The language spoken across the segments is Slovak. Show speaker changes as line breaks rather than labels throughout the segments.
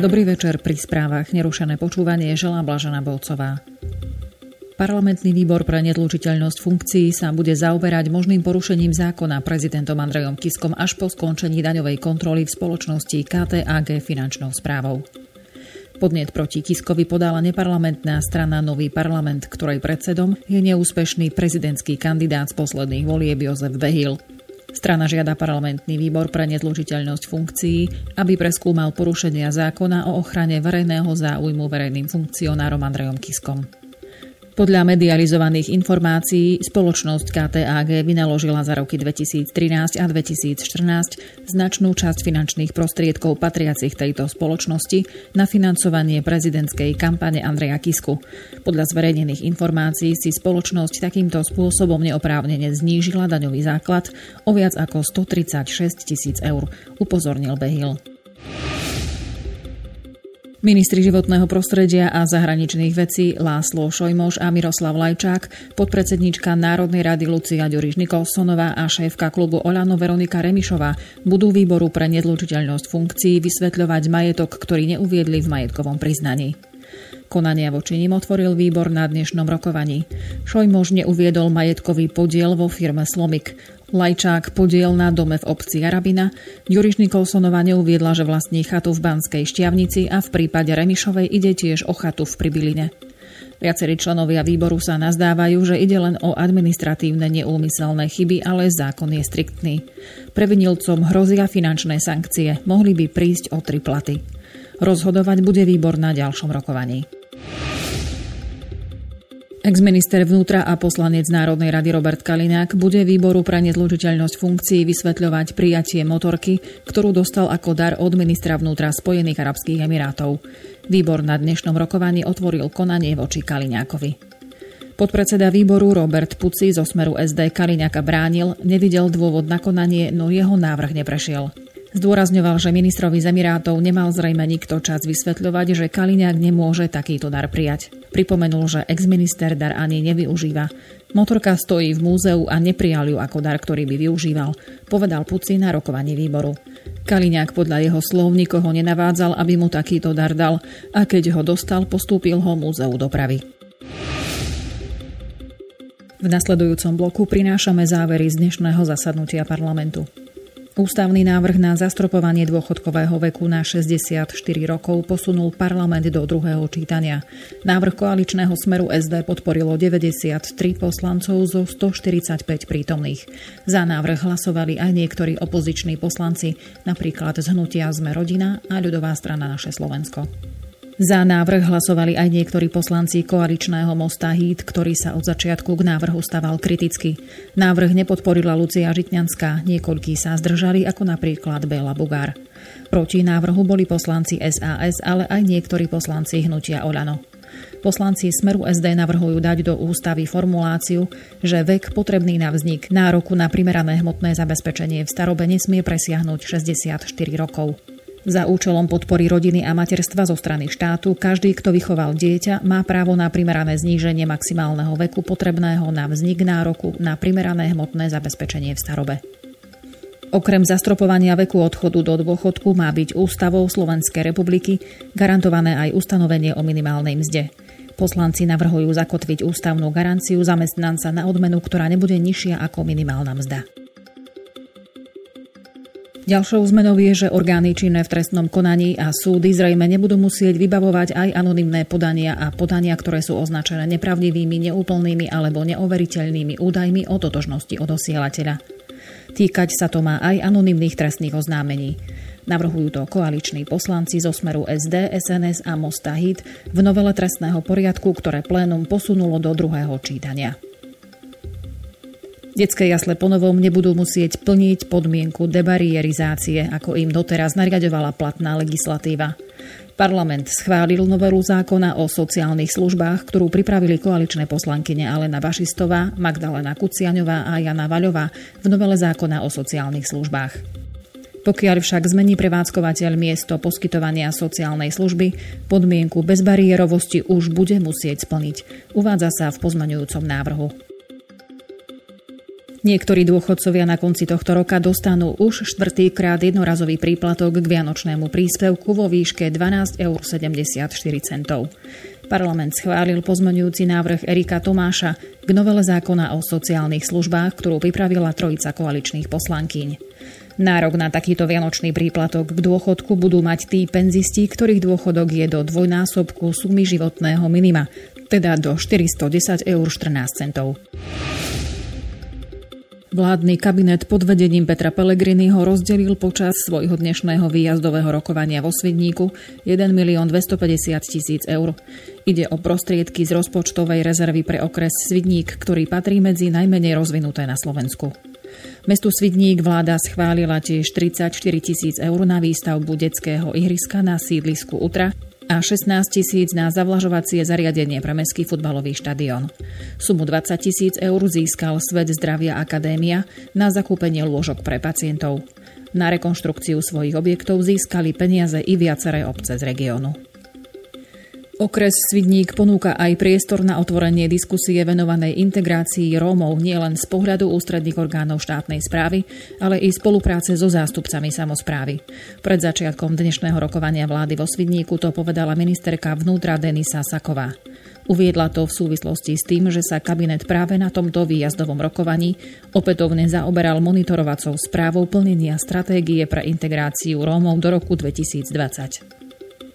Dobrý večer pri správach. Nerušené počúvanie želá Blažena Bolcová. Parlamentný výbor pre nedlučiteľnosť funkcií sa bude zaoberať možným porušením zákona prezidentom Andrejom Kiskom až po skončení daňovej kontroly v spoločnosti KTAG finančnou správou. Podnet proti Kiskovi podala neparlamentná strana Nový parlament, ktorej predsedom je neúspešný prezidentský kandidát z posledných volieb Jozef Behil. Strana žiada parlamentný výbor pre nezlučiteľnosť funkcií, aby preskúmal porušenia zákona o ochrane verejného záujmu verejným funkcionárom Andrejom Kiskom. Podľa medializovaných informácií spoločnosť KTAG vynaložila za roky 2013 a 2014 značnú časť finančných prostriedkov patriacich tejto spoločnosti na financovanie prezidentskej kampane Andreja Kisku. Podľa zverejnených informácií si spoločnosť takýmto spôsobom neoprávnene znížila daňový základ o viac ako 136 tisíc eur, upozornil Behil. Ministri životného prostredia a zahraničných vecí Láslo Šojmoš a Miroslav Lajčák, podpredsednička Národnej rady Lucia Ďuriš Nikolsonová a šéfka klubu Olano Veronika Remišová budú výboru pre nedlučiteľnosť funkcií vysvetľovať majetok, ktorý neuviedli v majetkovom priznaní. Konania voči nim otvoril výbor na dnešnom rokovaní. Šojmož neuviedol majetkový podiel vo firme Slomik. Lajčák podiel na dome v obci Jarabina, Juriš Nikolsonová neuviedla, že vlastní chatu v Banskej Šťavnici a v prípade Remišovej ide tiež o chatu v Pribiline. Viacerí členovia výboru sa nazdávajú, že ide len o administratívne neúmyselné chyby, ale zákon je striktný. Previnilcom hrozia finančné sankcie, mohli by prísť o tri platy. Rozhodovať bude výbor na ďalšom rokovaní. Exminister vnútra a poslanec Národnej rady Robert Kaliňák bude výboru pre nezlučiteľnosť funkcií vysvetľovať prijatie motorky, ktorú dostal ako dar od ministra vnútra Spojených arabských emirátov. Výbor na dnešnom rokovaní otvoril konanie voči Kaliňákovi. Podpredseda výboru Robert Puci zo smeru SD Kaliňaka bránil, nevidel dôvod na konanie, no jeho návrh neprešiel. Zdôrazňoval, že ministrovi z nemal zrejme nikto čas vysvetľovať, že Kaliňák nemôže takýto dar prijať. Pripomenul, že exminister dar ani nevyužíva. Motorka stojí v múzeu a neprijal ju ako dar, ktorý by využíval, povedal Puci na rokovaní výboru. Kaliňák podľa jeho slov nikoho nenavádzal, aby mu takýto dar dal a keď ho dostal, postúpil ho múzeu dopravy. V nasledujúcom bloku prinášame závery z dnešného zasadnutia parlamentu. Ústavný návrh na zastropovanie dôchodkového veku na 64 rokov posunul parlament do druhého čítania. Návrh koaličného smeru SD podporilo 93 poslancov zo 145 prítomných. Za návrh hlasovali aj niektorí opoziční poslanci, napríklad z hnutia Sme rodina a ľudová strana Naše Slovensko. Za návrh hlasovali aj niektorí poslanci koaličného mosta HÍT, ktorý sa od začiatku k návrhu staval kriticky. Návrh nepodporila Lucia Žitňanská, niekoľkí sa zdržali, ako napríklad Bela Bugár. Proti návrhu boli poslanci SAS, ale aj niektorí poslanci hnutia Olano. Poslanci Smeru SD navrhujú dať do ústavy formuláciu, že vek potrebný na vznik nároku na primerané hmotné zabezpečenie v starobe nesmie presiahnuť 64 rokov. Za účelom podpory rodiny a materstva zo strany štátu každý, kto vychoval dieťa, má právo na primerané zníženie maximálneho veku potrebného na vznik nároku na primerané hmotné zabezpečenie v starobe. Okrem zastropovania veku odchodu do dôchodku má byť ústavou Slovenskej republiky garantované aj ustanovenie o minimálnej mzde. Poslanci navrhujú zakotviť ústavnú garanciu zamestnanca na odmenu, ktorá nebude nižšia ako minimálna mzda. Ďalšou zmenou je, že orgány činné v trestnom konaní a súdy zrejme nebudú musieť vybavovať aj anonymné podania a podania, ktoré sú označené nepravdivými, neúplnými alebo neoveriteľnými údajmi o totožnosti od osielateľa. Týkať sa to má aj anonymných trestných oznámení. Navrhujú to koaliční poslanci zo smeru SD, SNS a Mosta HIT v novele trestného poriadku, ktoré plénum posunulo do druhého čítania. Detské jasle ponovom nebudú musieť plniť podmienku debarierizácie, ako im doteraz nariadovala platná legislatíva. Parlament schválil novelu zákona o sociálnych službách, ktorú pripravili koaličné poslankyne Alena Bašistová, Magdalena Kuciaňová a Jana Vaľová v novele zákona o sociálnych službách. Pokiaľ však zmení prevádzkovateľ miesto poskytovania sociálnej služby, podmienku bezbariérovosti už bude musieť splniť. Uvádza sa v pozmaňujúcom návrhu. Niektorí dôchodcovia na konci tohto roka dostanú už štvrtýkrát jednorazový príplatok k vianočnému príspevku vo výške 12,74 eur. Parlament schválil pozmenujúci návrh Erika Tomáša k novele zákona o sociálnych službách, ktorú pripravila trojica koaličných poslankyň. Nárok na takýto vianočný príplatok k dôchodku budú mať tí penzisti, ktorých dôchodok je do dvojnásobku sumy životného minima, teda do 410 eur 14 centov. Vládny kabinet pod vedením Petra Pellegriniho rozdelil počas svojho dnešného výjazdového rokovania vo Svidníku 1 milión 250 tisíc eur. Ide o prostriedky z rozpočtovej rezervy pre okres Svidník, ktorý patrí medzi najmenej rozvinuté na Slovensku. Mestu Svidník vláda schválila tiež 34 tisíc eur na výstavbu detského ihriska na sídlisku Utra, a 16 tisíc na zavlažovacie zariadenie pre mestský futbalový štadión. Sumu 20 tisíc eur získal Svet zdravia Akadémia na zakúpenie lôžok pre pacientov. Na rekonštrukciu svojich objektov získali peniaze i viaceré obce z regiónu. Okres Svidník ponúka aj priestor na otvorenie diskusie venovanej integrácii Rómov nielen z pohľadu ústredných orgánov štátnej správy, ale i spolupráce so zástupcami samozprávy. Pred začiatkom dnešného rokovania vlády vo Svidníku to povedala ministerka vnútra Denisa Saková. Uviedla to v súvislosti s tým, že sa kabinet práve na tomto výjazdovom rokovaní opätovne zaoberal monitorovacou správou plnenia stratégie pre integráciu Rómov do roku 2020.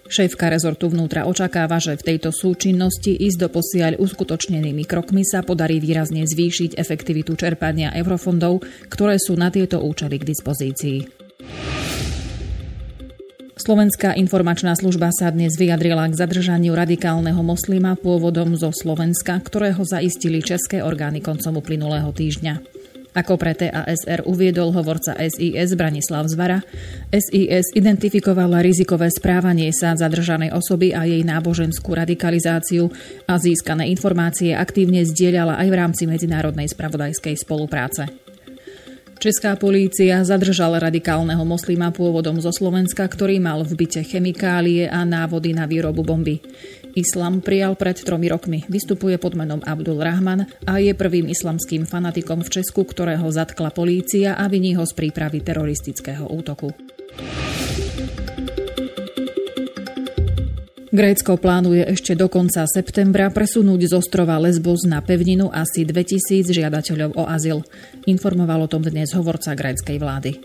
Šéfka rezortu vnútra očakáva, že v tejto súčinnosti ísť do posiaľ uskutočnenými krokmi sa podarí výrazne zvýšiť efektivitu čerpania eurofondov, ktoré sú na tieto účely k dispozícii. Slovenská informačná služba sa dnes vyjadrila k zadržaniu radikálneho moslima pôvodom zo Slovenska, ktorého zaistili české orgány koncom uplynulého týždňa. Ako pre TASR uviedol hovorca SIS Branislav Zvara, SIS identifikovala rizikové správanie sa zadržanej osoby a jej náboženskú radikalizáciu a získané informácie aktívne zdieľala aj v rámci medzinárodnej spravodajskej spolupráce. Česká polícia zadržala radikálneho moslima pôvodom zo Slovenska, ktorý mal v byte chemikálie a návody na výrobu bomby. Islam prijal pred tromi rokmi. Vystupuje pod menom Abdul Rahman a je prvým islamským fanatikom v Česku, ktorého zatkla polícia a viní ho z prípravy teroristického útoku. Grécko plánuje ešte do konca septembra presunúť z ostrova Lesbos na pevninu asi 2000 žiadateľov o azyl. Informoval o tom dnes hovorca gréckej vlády.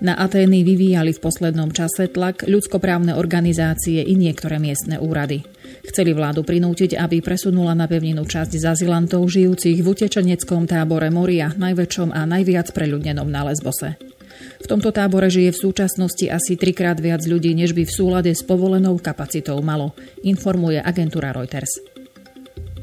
Na Atény vyvíjali v poslednom čase tlak ľudskoprávne organizácie i niektoré miestne úrady. Chceli vládu prinútiť, aby presunula na pevninu časť zazilantov žijúcich v utečeneckom tábore Moria, najväčšom a najviac preľudnenom na Lesbose. V tomto tábore žije v súčasnosti asi trikrát viac ľudí, než by v súlade s povolenou kapacitou malo, informuje agentúra Reuters.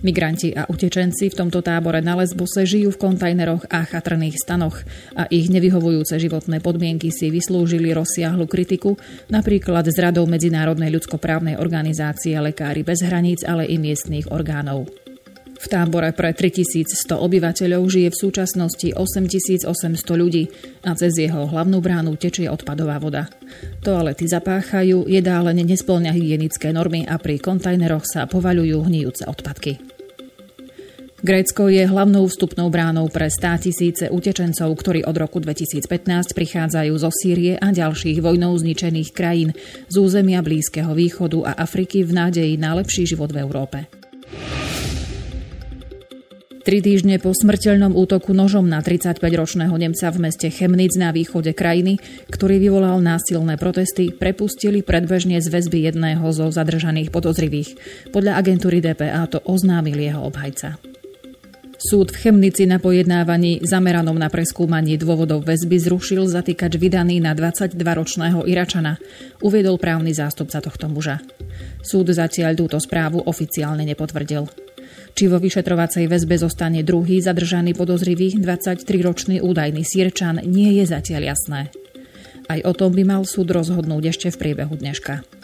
Migranti a utečenci v tomto tábore na Lesbose žijú v kontajneroch a chatrných stanoch a ich nevyhovujúce životné podmienky si vyslúžili rozsiahlu kritiku, napríklad z radou Medzinárodnej ľudskoprávnej organizácie Lekári bez hraníc, ale i miestných orgánov. V tábore pre 3100 obyvateľov žije v súčasnosti 8800 ľudí a cez jeho hlavnú bránu tečie odpadová voda. Toalety zapáchajú, jedálenie nesplňa hygienické normy a pri kontajneroch sa povaľujú hníjúce odpadky. Grécko je hlavnou vstupnou bránou pre 100 tisíce utečencov, ktorí od roku 2015 prichádzajú zo Sýrie a ďalších vojnou zničených krajín z územia Blízkeho východu a Afriky v nádeji na lepší život v Európe. Tri týždne po smrteľnom útoku nožom na 35-ročného Nemca v meste Chemnitz na východe krajiny, ktorý vyvolal násilné protesty, prepustili predbežne z väzby jedného zo zadržaných podozrivých. Podľa agentúry DPA to oznámil jeho obhajca. Súd v Chemnici na pojednávaní zameranom na preskúmanie dôvodov väzby zrušil zatýkač vydaný na 22-ročného Iračana, uviedol právny zástupca tohto muža. Súd zatiaľ túto správu oficiálne nepotvrdil. Či vo vyšetrovacej väzbe zostane druhý zadržaný podozrivý 23-ročný údajný Sierčan nie je zatiaľ jasné. Aj o tom by mal súd rozhodnúť ešte v priebehu dneška.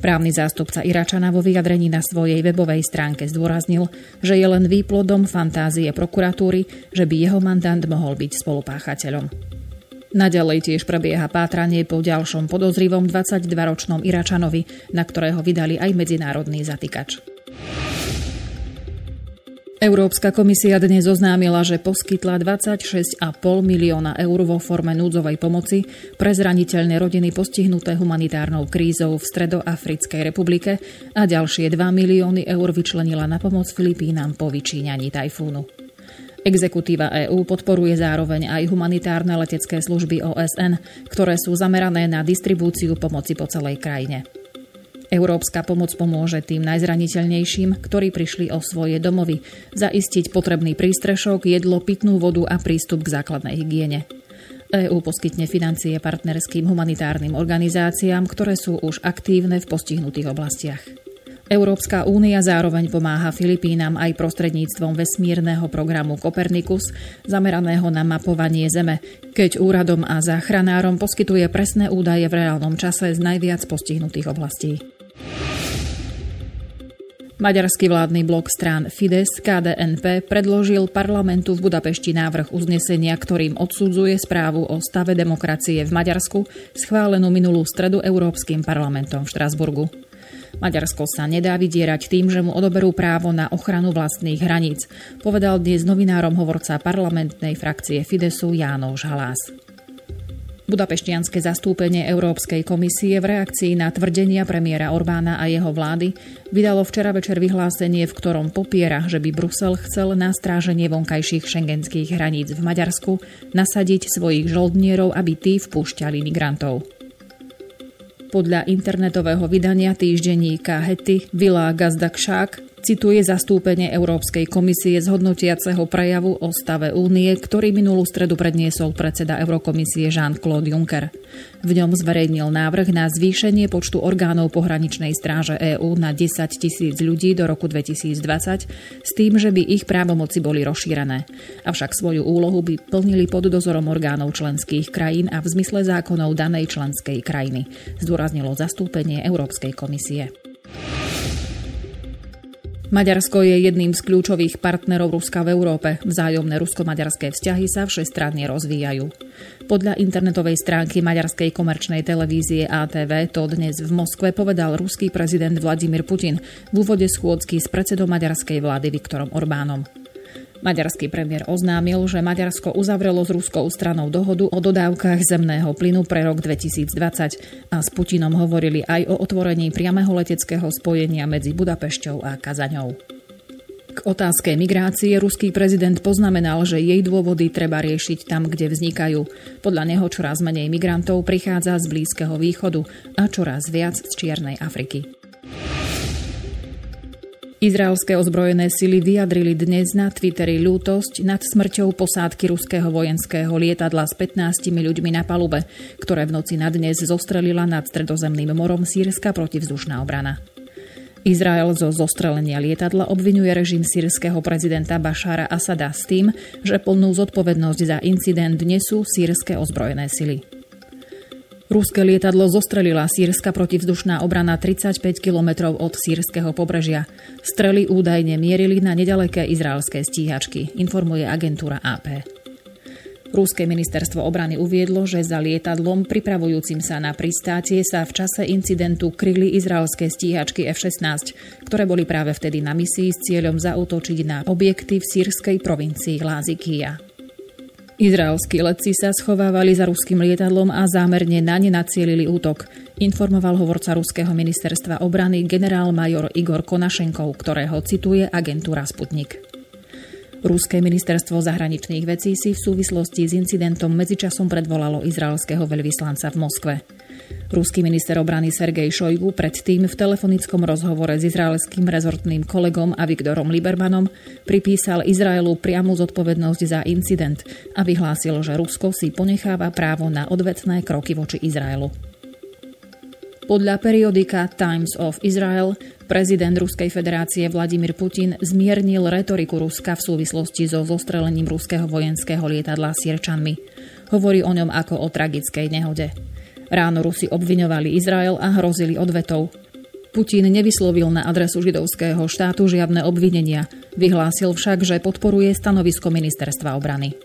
Právny zástupca Iračana vo vyjadrení na svojej webovej stránke zdôraznil, že je len výplodom fantázie prokuratúry, že by jeho mandant mohol byť spolupáchateľom. Naďalej tiež prebieha pátranie po ďalšom podozrivom 22-ročnom Iračanovi, na ktorého vydali aj medzinárodný zatýkač. Európska komisia dnes oznámila, že poskytla 26,5 milióna eur vo forme núdzovej pomoci pre zraniteľné rodiny postihnuté humanitárnou krízou v Stredoafrickej republike a ďalšie 2 milióny eur vyčlenila na pomoc Filipínam po vyčíňaní tajfúnu. Exekutíva EÚ podporuje zároveň aj humanitárne letecké služby OSN, ktoré sú zamerané na distribúciu pomoci po celej krajine. Európska pomoc pomôže tým najzraniteľnejším, ktorí prišli o svoje domovy, zaistiť potrebný prístrešok, jedlo, pitnú vodu a prístup k základnej hygiene. EÚ poskytne financie partnerským humanitárnym organizáciám, ktoré sú už aktívne v postihnutých oblastiach. Európska únia zároveň pomáha Filipínam aj prostredníctvom vesmírneho programu Copernicus, zameraného na mapovanie Zeme, keď úradom a záchranárom poskytuje presné údaje v reálnom čase z najviac postihnutých oblastí. Maďarský vládny blok strán Fides KDNP predložil parlamentu v Budapešti návrh uznesenia, ktorým odsudzuje správu o stave demokracie v Maďarsku, schválenú minulú stredu Európskym parlamentom v Štrasburgu. Maďarsko sa nedá vydierať tým, že mu odoberú právo na ochranu vlastných hraníc, povedal dnes novinárom hovorca parlamentnej frakcie Fidesu Jánoš Halás. Budapeštianske zastúpenie Európskej komisie v reakcii na tvrdenia premiéra Orbána a jeho vlády vydalo včera večer vyhlásenie, v ktorom popiera, že by Brusel chcel na stráženie vonkajších šengenských hraníc v Maďarsku nasadiť svojich žoldnierov, aby tí vpúšťali migrantov. Podľa internetového vydania týždenníka Hety Vila Gazdakšák cituje zastúpenie Európskej komisie z hodnotiaceho prejavu o stave únie, ktorý minulú stredu predniesol predseda Eurokomisie Jean-Claude Juncker. V ňom zverejnil návrh na zvýšenie počtu orgánov pohraničnej stráže EÚ na 10 tisíc ľudí do roku 2020 s tým, že by ich právomoci boli rozšírené. Avšak svoju úlohu by plnili pod dozorom orgánov členských krajín a v zmysle zákonov danej členskej krajiny, zdôraznilo zastúpenie Európskej komisie. Maďarsko je jedným z kľúčových partnerov Ruska v Európe. Vzájomné rusko-maďarské vzťahy sa všestranne rozvíjajú. Podľa internetovej stránky maďarskej komerčnej televízie ATV to dnes v Moskve povedal ruský prezident Vladimír Putin v úvode schôdzky s predsedom maďarskej vlády Viktorom Orbánom. Maďarský premiér oznámil, že Maďarsko uzavrelo s ruskou stranou dohodu o dodávkach zemného plynu pre rok 2020 a s Putinom hovorili aj o otvorení priameho leteckého spojenia medzi Budapešťou a Kazaňou. K otázke migrácie ruský prezident poznamenal, že jej dôvody treba riešiť tam, kde vznikajú. Podľa neho čoraz menej migrantov prichádza z Blízkeho východu a čoraz viac z Čiernej Afriky. Izraelské ozbrojené sily vyjadrili dnes na Twitteri ľútosť nad smrťou posádky ruského vojenského lietadla s 15 ľuďmi na palube, ktoré v noci na dnes zostrelila nad stredozemným morom sírska protivzdušná obrana. Izrael zo zostrelenia lietadla obvinuje režim sírskeho prezidenta Bašára Asada s tým, že plnú zodpovednosť za incident nesú sírske ozbrojené sily. Ruské lietadlo zostrelila sírska protivzdušná obrana 35 kilometrov od sírskeho pobrežia. Strely údajne mierili na nedaleké izraelské stíhačky, informuje agentúra AP. Ruské ministerstvo obrany uviedlo, že za lietadlom pripravujúcim sa na pristátie sa v čase incidentu kryli izraelské stíhačky F-16, ktoré boli práve vtedy na misii s cieľom zautočiť na objekty v sírskej provincii Lázikia. Izraelskí letci sa schovávali za ruským lietadlom a zámerne na ne nacielili útok, informoval hovorca ruského ministerstva obrany generál-major Igor Konašenkov, ktorého cituje agentúra Sputnik. Ruské ministerstvo zahraničných vecí si v súvislosti s incidentom medzičasom predvolalo izraelského veľvyslanca v Moskve. Ruský minister obrany Sergej Šojgu predtým v telefonickom rozhovore s izraelským rezortným kolegom a Viktorom Libermanom pripísal Izraelu priamu zodpovednosť za incident a vyhlásil, že Rusko si ponecháva právo na odvetné kroky voči Izraelu. Podľa periodika Times of Israel prezident Ruskej federácie Vladimír Putin zmiernil retoriku Ruska v súvislosti so zostrelením ruského vojenského lietadla Sierčanmi. Hovorí o ňom ako o tragickej nehode. Ráno Rusi obviňovali Izrael a hrozili odvetou. Putin nevyslovil na adresu židovského štátu žiadne obvinenia, vyhlásil však, že podporuje stanovisko ministerstva obrany.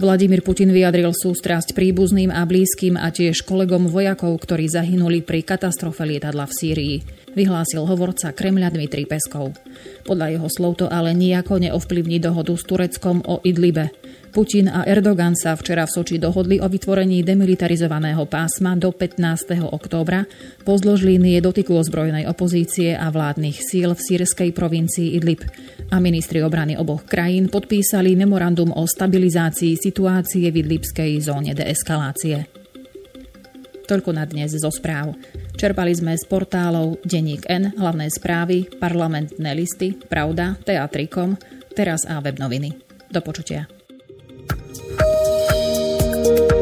Vladimír Putin vyjadril sústrasť príbuzným a blízkym a tiež kolegom vojakov, ktorí zahynuli pri katastrofe lietadla v Sýrii, vyhlásil hovorca Kremľa Dmitri Peskov. Podľa jeho slov to ale nijako neovplyvní dohodu s Tureckom o Idlibe. Putin a Erdogan sa včera v Soči dohodli o vytvorení demilitarizovaného pásma do 15. októbra pozdĺž línie dotyku ozbrojenej opozície a vládnych síl v sírskej provincii Idlib. A ministri obrany oboch krajín podpísali memorandum o stabilizácii situácie v idlibskej zóne deeskalácie. Toľko na dnes zo správ. Čerpali sme z portálov Deník N, hlavné správy, parlamentné listy, Pravda, Teatrikom, teraz a web noviny. Do počutia. Música